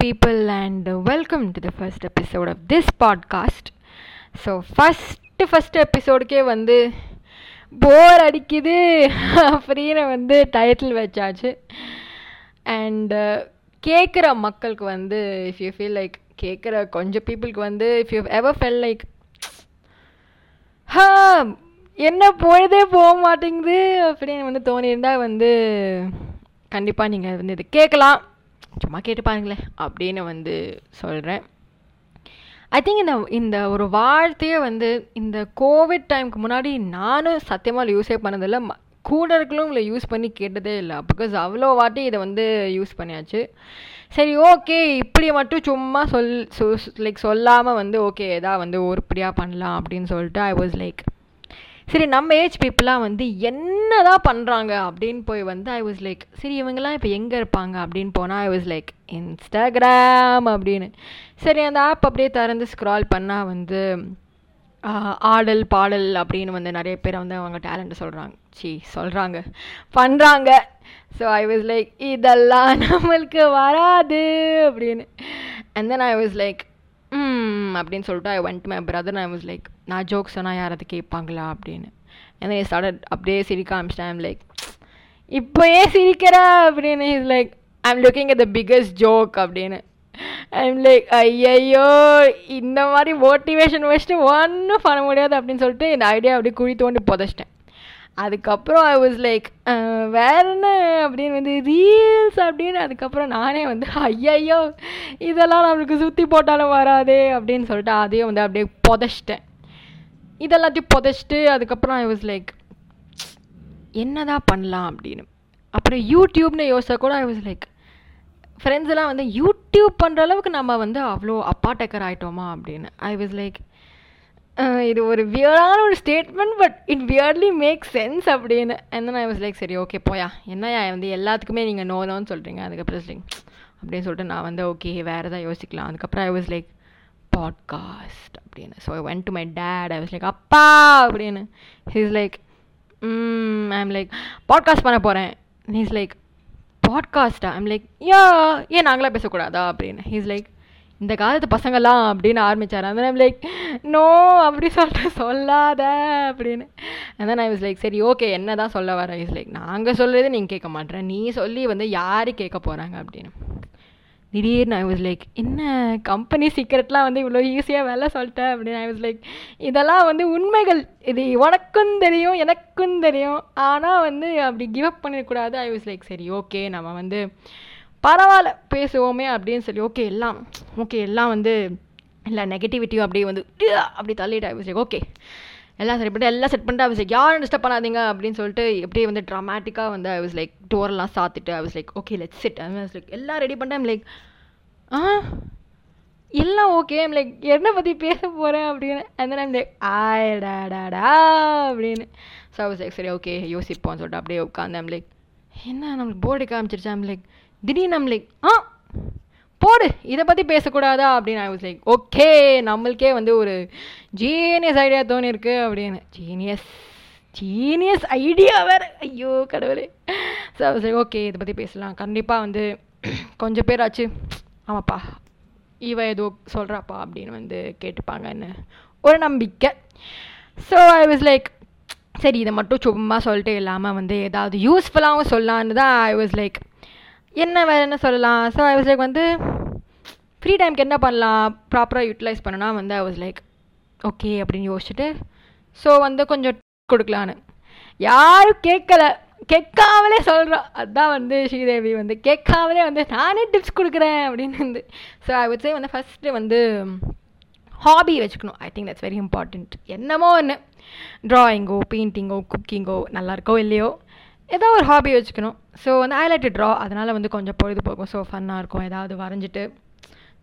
people, and welcome welcome to the first episode of this podcast. So first first எபிசோடுக்கே வந்து bore அடிக்குது. அப்படின்னு வந்து title வச்சாச்சு. And uh, கேட்குற மக்களுக்கு வந்து இஃப் யூ ஃபீல் லைக் கேட்குற கொஞ்சம் பீப்புளுக்கு வந்து if you ever felt like ஹா என்ன பொழுதே போக மாட்டேங்குது? அப்படின்னு வந்து தோணியிருந்தால் வந்து கண்டிப்பாக நீங்கள் வந்து இது கேட்கலாம். சும்மா கேட்டு பாருங்களேன் அப்படின்னு வந்து சொல்கிறேன் ஐ திங்க் இந்த இந்த ஒரு வார்த்தையே வந்து இந்த கோவிட் டைமுக்கு முன்னாடி நானும் சத்தியமாக யூஸே பண்ணதில்லை. ம- கூட இருக்கலும் இல்லை யூஸ் பண்ணி கேட்டதே இல்லை. பிகாஸ் அவ்வளோ வாட்டி இதை வந்து யூஸ் பண்ணியாச்சு. சரி ஓகே இப்படி மட்டும் சும்மா சொல் லைக் சொல்லாமல் வந்து ஓகே எதா வந்து உருப்படியாக பண்ணலாம் அப்படின்னு சொல்லிட்டு ஐ வாஸ் லைக் சரி நம்ம ஏஜ் பீப்புளாக வந்து என்னதான் பண்ணுறாங்க அப்படின்னு போய் வந்து ஐ வாஸ் லைக் சரி இவங்கெல்லாம் இப்போ எங்கே இருப்பாங்க அப்படின்னு போனால் ஐ வாஸ் லைக் இன்ஸ்டாகிராம் அப்படின்னு. சரி அந்த ஆப் அப்படியே திறந்து ஸ்க்ரால் பண்ணால் வந்து ஆடல் பாடல் அப்படின்னு வந்து நிறைய பேர் வந்து அவங்க டேலண்ட்டை சொல்கிறாங்க சி சொல்கிறாங்க பண்ணுறாங்க ஸோ ஐ வாஸ் லைக் இதெல்லாம் நம்மளுக்கு வராது அப்படின்னு. And then I was like அப்படின்னு சொல்லிட்டு I went my brother I was like நான் ஜோக் சொன்னால் யாராவது கேட்பாங்களா அப்படின்னு. ஏன்னா then அப்படியே சிரிக்க ஆரம்பிச்சிட்டேன். லைக் இப்போ ஏன் சிரிக்கிற அப்படின்னு. Is like I'm looking at the biggest joke அப்படின்னு. ஐம் லைக் ஐயையோ இந்த மாதிரி மோட்டிவேஷன் வச்சுட்டு ஒன்றும் பண்ண முடியாது அப்படின்னு சொல்லிட்டு இந்த ஐடியா அப்படியே குழி தோண்டி புதைச்சிட்டேன். அதுக்கப்புறம் ஐ வாஸ் லைக் வேற என்ன? அப்படின்னு வந்து ரீல்ஸ் அப்படின்னு. அதுக்கப்புறம் நானே வந்து ஐயையோ இதெல்லாம் நம்மளுக்கு சுற்றி போட்டாலும் வராதே அப்படின்னு சொல்லிட்டு அதையும் வந்து அப்படியே புதைச்சிட்டேன். இதெல்லாத்தையும் புதைச்சிட்டு அதுக்கப்புறம் ஐ வாஸ் லைக் என்னதான் பண்ணலாம் அப்படின்னு. அப்புறம் யூடியூப்னு யோசிச்சா கூட ஐ வாஸ் லைக் ஃப்ரெண்ட்ஸ் எல்லாம் வந்து யூடியூப் பண்ணுற அளவுக்கு நம்ம வந்து அவ்வளோ அப்பா ஆகிட்டோமா அப்படின்னு. ஐ வாஸ் லைக் இது ஒரு வியர்டான ஒரு statement but it weirdly make sense அப்படின்னு. And ஐ வாஸ் லைக் சரி ஓகே போயா. என்னையா வந்து எல்லாத்துக்குமே நீங்கள் நோ சொல்கிறீங்க அதுக்கப்புறம் லைக் அப்படின்னு சொல்லிட்டு நான் வந்து ஓகே வேறு எதாவது யோசிக்கலாம். அதுக்கப்புறம் ஐ வாஸ் லைக் பாட்காஸ்ட் அப்படின்னு. So I went to my dad I was like அப்பா! அப்படின்னு. He's like I'm like podcast பண்ண போகிறேன் ஹீஸ் லைக் பாட்காஸ்டா ஐம் லைக் யா ஏன் நாங்களாம் பேசக்கூடாதா? அப்படின்னு. ஹீஸ் லைக் இந்த காலத்து பசங்கள்லாம் அப்படின்னு ஆரம்பிச்சார். அந்த ஐம் லைக் நோ அப்படி சொல்லிட்டு சொல்லாத அப்படின்னு. அதான் நான் இஸ் லைக் சரி ஓகே என்ன தான் சொல்ல வர இஸ் லைக் நாங்கள் சொல்கிறது நீங்கள் கேட்க மாட்டேறேன் நீ சொல்லி வந்து யார் கேட்க போகிறாங்க அப்படின்னு. திடீர்னு ஐ வாஸ் லைக் என்ன கம்பெனி சீக்கிரட்லாம் வந்து இவ்வளோ ஈஸியாக வேலை சொல்லிட்டேன் அப்படின்னு ஐ வாஸ் லைக் இதெல்லாம் வந்து உண்மைகள். இது உனக்கும் தெரியும் எனக்கும் தெரியும். ஆனால் வந்து அப்படி கிவ் அப் பண்ணிடக்கூடாது ஐ வாஸ் லைக் சரி ஓகே நம்ம வந்து பரவாயில்ல பேசுவோமே. அப்படின்னு சொல்லி ஓகே எல்லாம் ஓகே எல்லாம் வந்து இல்லை நெகட்டிவிட்டியும் அப்படியே வந்து அப்படி தள்ளிட்டு ஐ வாஸ் லைக் ஓகே எல்லாம் சரி பண்ணிட்டு எல்லாம் செட் பண்ணிட்டு ஐ லைக் யாரும் டிஸ்டர்ப் பண்ணாதீங்க அப்படின்னு சொல்லிட்டு எப்படியே வந்து ட்ராமேட்டிக்காக வந்து ஐ வாஸ் லைக் டோர்லாம் சாத்திட்டு I was like okay let sit I was like எல்லாம் ரெடி பண்ணிட்டேன் லைக் ஆ? எல்லாம் ஓகே லைக் என்னை பற்றி பேச போகிறேன் அப்படின்னு. அந்த டைம் லைக் ஆடாடாடா அப்படின்னு. ஸோ ஐ வாஸ் லைக் சரி ஓகே யோசிப்போம்னு சொல்லிட்டு அப்படியே உட்காந்து லைக் என்ன? நம்மளுக்கு போர்டு காமிச்சிருச்சா. லைக் திடீர்னு ஐம் லைக் ஆ போடு இதை பற்றி பேசக்கூடாதா? அப்படின்னு ஐ வாஸ் லைக் ஓகே நம்மளுக்கே வந்து ஒரு ஜீனியஸ் ஐடியா தோணிருக்கு அப்படின்னு. ஜீனியஸ் ஜீனியஸ் ஐடியா வேறு. ஐயோ கடவுளே. ஸோ சரி லைக் ஓகே இதை பற்றி பேசலாம். கண்டிப்பாக வந்து கொஞ்சம் பேராச்சு. ஆமாப்பா இவ ஏதோ சொல்கிறாப்பா அப்படின்னு வந்து கேட்டுப்பாங்கன்னு ஒரு நம்பிக்கை. ஸோ ஐ வாஸ் லைக் சரி இதை மட்டும் சும்மா சொல்லிட்டு இல்லாமல் வந்து ஏதாவது யூஸ்ஃபுல்லாகவும் சொல்லலான்னு தான் ஐ வாஸ் லைக் என்ன வேறு என்ன சொல்லலாம்? ஸோ ஐ வாஸ் லைக் வந்து ஃப்ரீ டைம்க்கு என்ன பண்ணலாம்? ப்ராப்பராக யூட்டிலைஸ் பண்ணனா வந்து ஐ வாஸ் லைக் ஓகே அப்படின்னு யோசிச்சுட்டு ஸோ வந்து கொஞ்சம் கொடுக்கலான்னு. யாரும் கேட்கல. கேட்காமலே சொல்கிறோம் அதுதான் வந்து ஸ்ரீதேவி வந்து கேட்காமலே வந்து நானே டிப்ஸ் கொடுக்குறேன் அப்படின்னு வந்து. ஸோ ஐ would சே வந்து ஃபஸ்ட்டு வந்து ஹாபி வச்சுக்கணும். I think that's very important என்னமோ ஒன்று ட்ராயிங்கோ பெயிண்டிங்கோ குக்கிங்கோ நல்லா இருக்கோ இல்லையோ ஏதோ ஒரு ஹாபி வச்சுக்கணும். ஸோ வந்து ஐ லைட் ட்ரா அதனால் வந்து கொஞ்சம் பொழுதுபோக்கும் ஸோ ஃபன்னாக இருக்கும். ஏதாவது வரைஞ்சிட்டு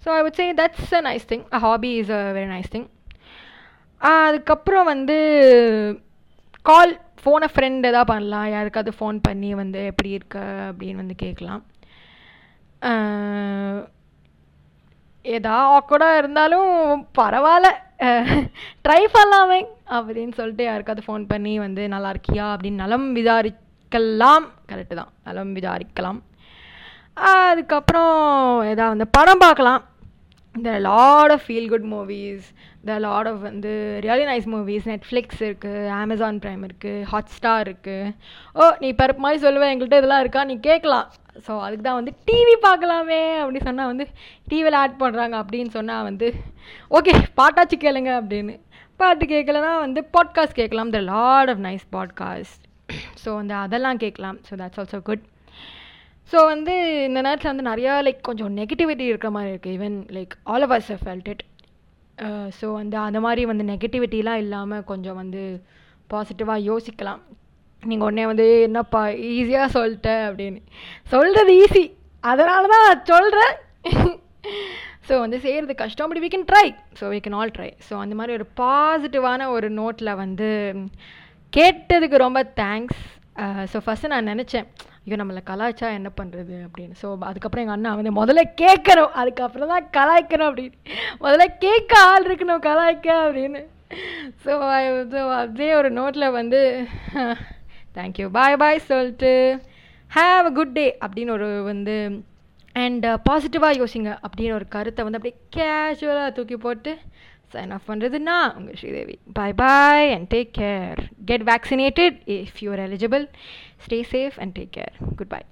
so I would say that's a nice thing a hobby is a very nice thing அதுக்கப்புறம் வந்து கால் ஃபோனை ஃப்ரெண்ட் எதாவது பண்ணலாம். யாருக்காவது ஃபோன் பண்ணி வந்து எப்படி இருக்க அப்படின்னு வந்து கேட்கலாம். ஏதா ஆக்வர்டாக இருந்தாலும் பரவாயில்ல. ட்ரை பண்ணலாமே அப்படின்னு சொல்லிட்டு யாருக்காவது ஃபோன் பண்ணி வந்து நல்லா இருக்கியா? அப்படின்னு நலம் விசாரிக்கலாம். கரெக்டு தான். நலம் விசாரிக்கலாம். அதுக்கப்புறம் எதா வந்து படம் பார்க்கலாம். இந்த lot of feel good movies the lot of வந்து ரியலி நைஸ் மூவிஸ் நெட்ஃப்ளிக்ஸ் இருக்குது அமேசான் ப்ரைம் இருக்குது ஹாட் ஸ்டார் இருக்குது ஓ நீ பருப்பு மாதிரி சொல்லுவேன் எங்கள்கிட்ட இதெல்லாம் இருக்கா? நீ கேட்கலாம் ஸோ அதுக்கு தான் வந்து டிவி பார்க்கலாமே அப்படி சொன்னால் வந்து டிவியில் ஆட் பண்ணுறாங்க அப்படின்னு சொன்னால் வந்து ஓகே பாட்டாச்சு கேளுங்க அப்படின்னு. பாட்டு கேட்கலனா வந்து பாட்காஸ்ட் கேட்கலாம் the lot of nice podcast so வந்து அதெல்லாம் கேட்கலாம் so that's also good so வந்து இந்த நேரத்தில் வந்து நிறையா லைக் கொஞ்சம் நெகட்டிவிட்டி இருக்கிற மாதிரி இருக்குது even like all of us felt it so வந்து அந்த மாதிரி வந்து நெகட்டிவிட்டிலாம் இல்லாமல் கொஞ்சம் வந்து பாசிட்டிவாக யோசிக்கலாம். நீங்கள் உடனே வந்து என்னப்பா ஈஸியாக சொல்லிட்ட அப்படின்னு. சொல்கிறது ஈஸி அதனால தான் சொல்கிறேன் ஸோ வந்து செய்கிறது கஷ்டம். But we can try so we can all try so அந்த மாதிரி ஒரு பாசிட்டிவான ஒரு நோட்டில் வந்து கேட்டதுக்கு ரொம்ப தேங்க்ஸ் ஸோ ஃபஸ்ட்டு நான் நினச்சேன் ஐயோ நம்மளை கலாய்ச்சா என்ன பண்ணுறது அப்படின்னு. ஸோ அதுக்கப்புறம் எங்கள் அண்ணா வந்து முதல்ல கேட்கணும். அதுக்கப்புறம் தான் கலாய்க்கணும் அப்படின்னு. முதல்ல கேட்க ஆள் இருக்கணும் கலாய்க்க அப்படின்னு. ஸோ ஸோ அதே ஒரு நோட்டில் வந்து தேங்க்யூ பாய் பாய் சொல்லிட்டு ஹாவ் அ குட் டே அப்படின்னு ஒரு வந்து அண்ட் பாசிட்டிவாக uh, யோசிங்க அப்படின்னு ஒரு கருத்தை வந்து அப்படியே கேஷுவலாக தூக்கி போட்டு sign off பண்றது நான் உங்கள் Sridevi bye bye and take care get vaccinated if you are eligible stay safe and take care good bye